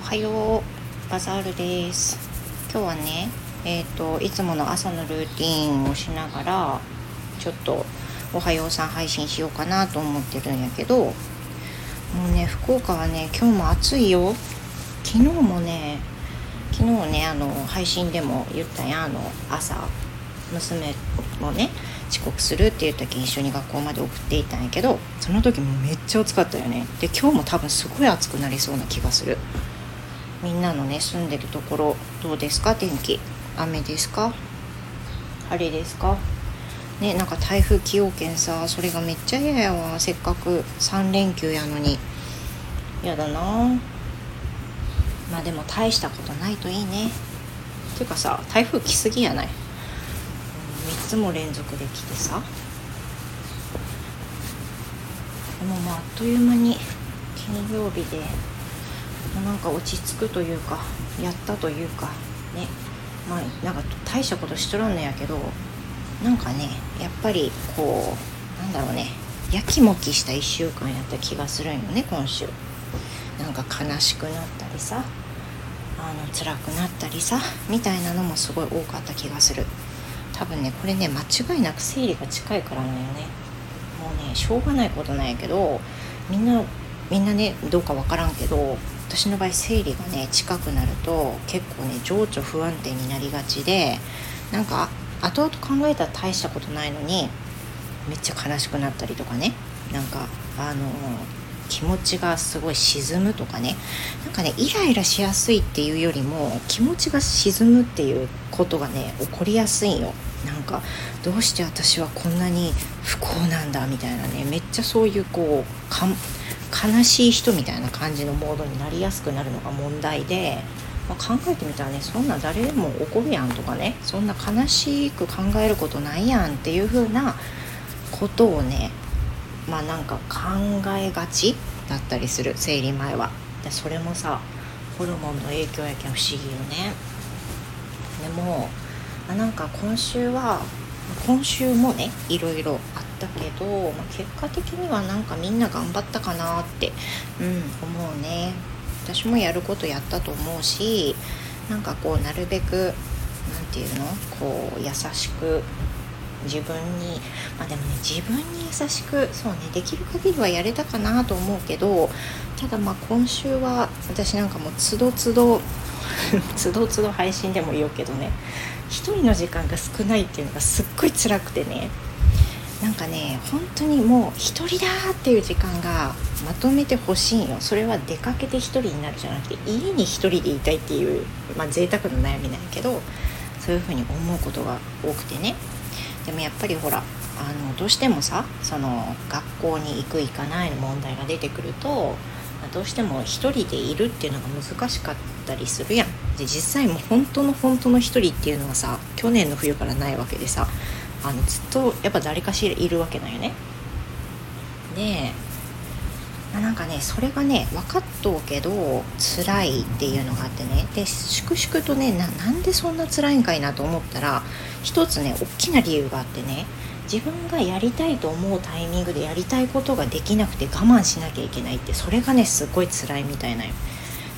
おはよう。バザールです。今日はねえっ、ー、といつもの朝のルーティンをしながらちょっとおはようさん配信しようかなと思ってるんやけどもうね福岡はね今日も暑いよ。昨日もね昨日ねあの配信でも言ったやんあの朝娘もね遅刻するっていう時一緒に学校まで送っていたんやけどその時もめっちゃ暑かったよね。で今日も多分すごい暑くなりそうな気がする。みんなのね住んでるところどうですか？天気。雨ですか？晴れですか？ねなんか台風崎陽軒さそれがめっちゃ嫌やわ。せっかく3連休やのに。やだな。まあでも大したことないといいね。ていうかさ台風来すぎやない？3つも連続で来てさ。でもまああっという間に金曜日でなんか落ち着くというかやったというかね。まあなんか大したことしとらんのやけどなんかねやっぱりこうなんだろうね。やきもきした1週間やった気がするんよね今週。なんか悲しくなったりさあの辛くなったりさみたいなのもすごい多かった気がする。多分ねこれね間違いなく生理が近いからなんよね。もうねしょうがないことなんやけどみんなみんなねどうか分からんけど私の場合生理がね近くなると結構ね情緒不安定になりがちでなんか後々考えたら大したことないのにめっちゃ悲しくなったりとかね。なんかあの気持ちがすごい沈むとかね。なんかねイライラしやすいっていうよりも気持ちが沈むっていうことがね起こりやすいよ。なんかどうして私はこんなに不幸なんだみたいなねめっちゃそういうこう悲しい人みたいな感じのモードになりやすくなるのが問題で、まあ、考えてみたらねそんな誰でも起こるやんとかねそんな悲しく考えることないやんっていう風なことをねまあなんか考えがちだったりする生理前は。でそれもさホルモンの影響やけん不思議よね。でもあなんか今週は今週もねいろいろあったけど、まあ、結果的にはなんかみんな頑張ったかなってうん思うね。私もやることやったと思うしなんかこうなるべく何て言うの？こう優しく自分にまあでもね自分に優しくそうねできる限りはやれたかなと思うけどただまあ今週は私なんかもうつどつどつどつど配信でも言うけどね一人の時間が少ないっていうのがすっごい辛くてね。なんかね本当にもう一人だっていう時間がまとめてほしいよ。それは出かけて一人になるじゃなくて家に一人でいたいっていうまあ贅沢な悩みなんやけどそういうふうに思うことが多くてね。でもやっぱりほらあのどうしてもさその学校に行く行かないの問題が出てくるとどうしても1人でいるっていうのが難しかったりするやん。で実際もう本当の本当の1人っていうのはさ去年の冬からないわけでさあのずっとやっぱ誰かしらいるわけなんよね。でなんかねそれがね分かっとうけど辛いっていうのがあってね。で粛々とねなんでそんな辛いんかいなと思ったら一つね大きな理由があってね。自分がやりたいと思うタイミングでやりたいことができなくて我慢しなきゃいけないってそれがねすっごい辛いみたいなよ。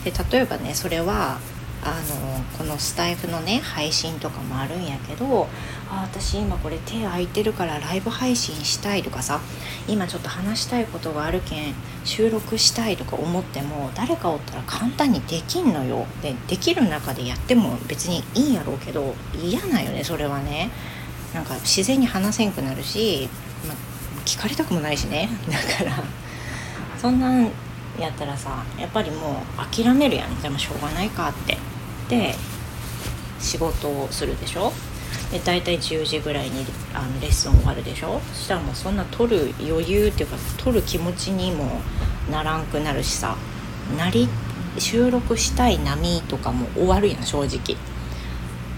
で例えばねそれはあのこのスタイフのね配信とかもあるんやけどあ私今これ手空いてるからライブ配信したいとかさ今ちょっと話したいことがあるけん収録したいとか思っても誰かおったら簡単にできんのよ。でできる中でやっても別にいいんやろうけど嫌なよねそれはね。なんか自然に話せんくなるし、ま聞かれたくもないしね。だからそんなんやったらさやっぱりもう諦めるやん。でもしょうがないかって。で仕事をするでしょ？で大体10時ぐらいにあのレッスン終わるでしょ？そしたらもうそんな撮る余裕っていうか撮る気持ちにもならんくなるしさ。なり収録したい波とかも終わるやん正直。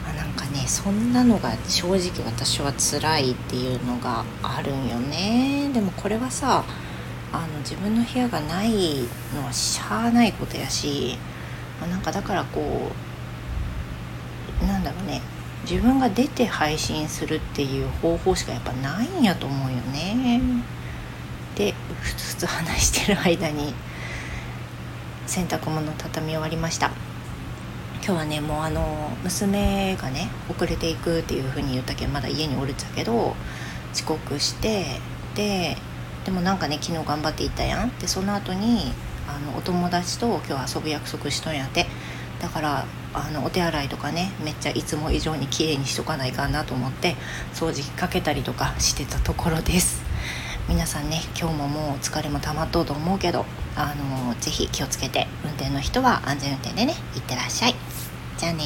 あなんかねそんなのが正直私は辛いっていうのがあるんよね。でもこれはさあの自分の部屋がないのはしゃあないことやしなんかだからこうなんだろうね。自分が出て配信するっていう方法しかやっぱないんやと思うよね。でふつふつ話してる間に洗濯物畳み終わりました。今日はねもうあの娘がね遅れていくっていう風に言ったけどまだ家におるっちゃけど遅刻してででもなんかね昨日頑張って行ったやん。でその後にあのお友達と今日遊ぶ約束しとんやって。だからあのお手洗いとかねめっちゃいつも以上に綺麗にしとかないかなと思って掃除機かけたりとかしてたところです。皆さんね今日ももう疲れも溜まっとうと思うけどあのぜひ気をつけて運転の人は安全運転でねいってらっしゃい。じゃあね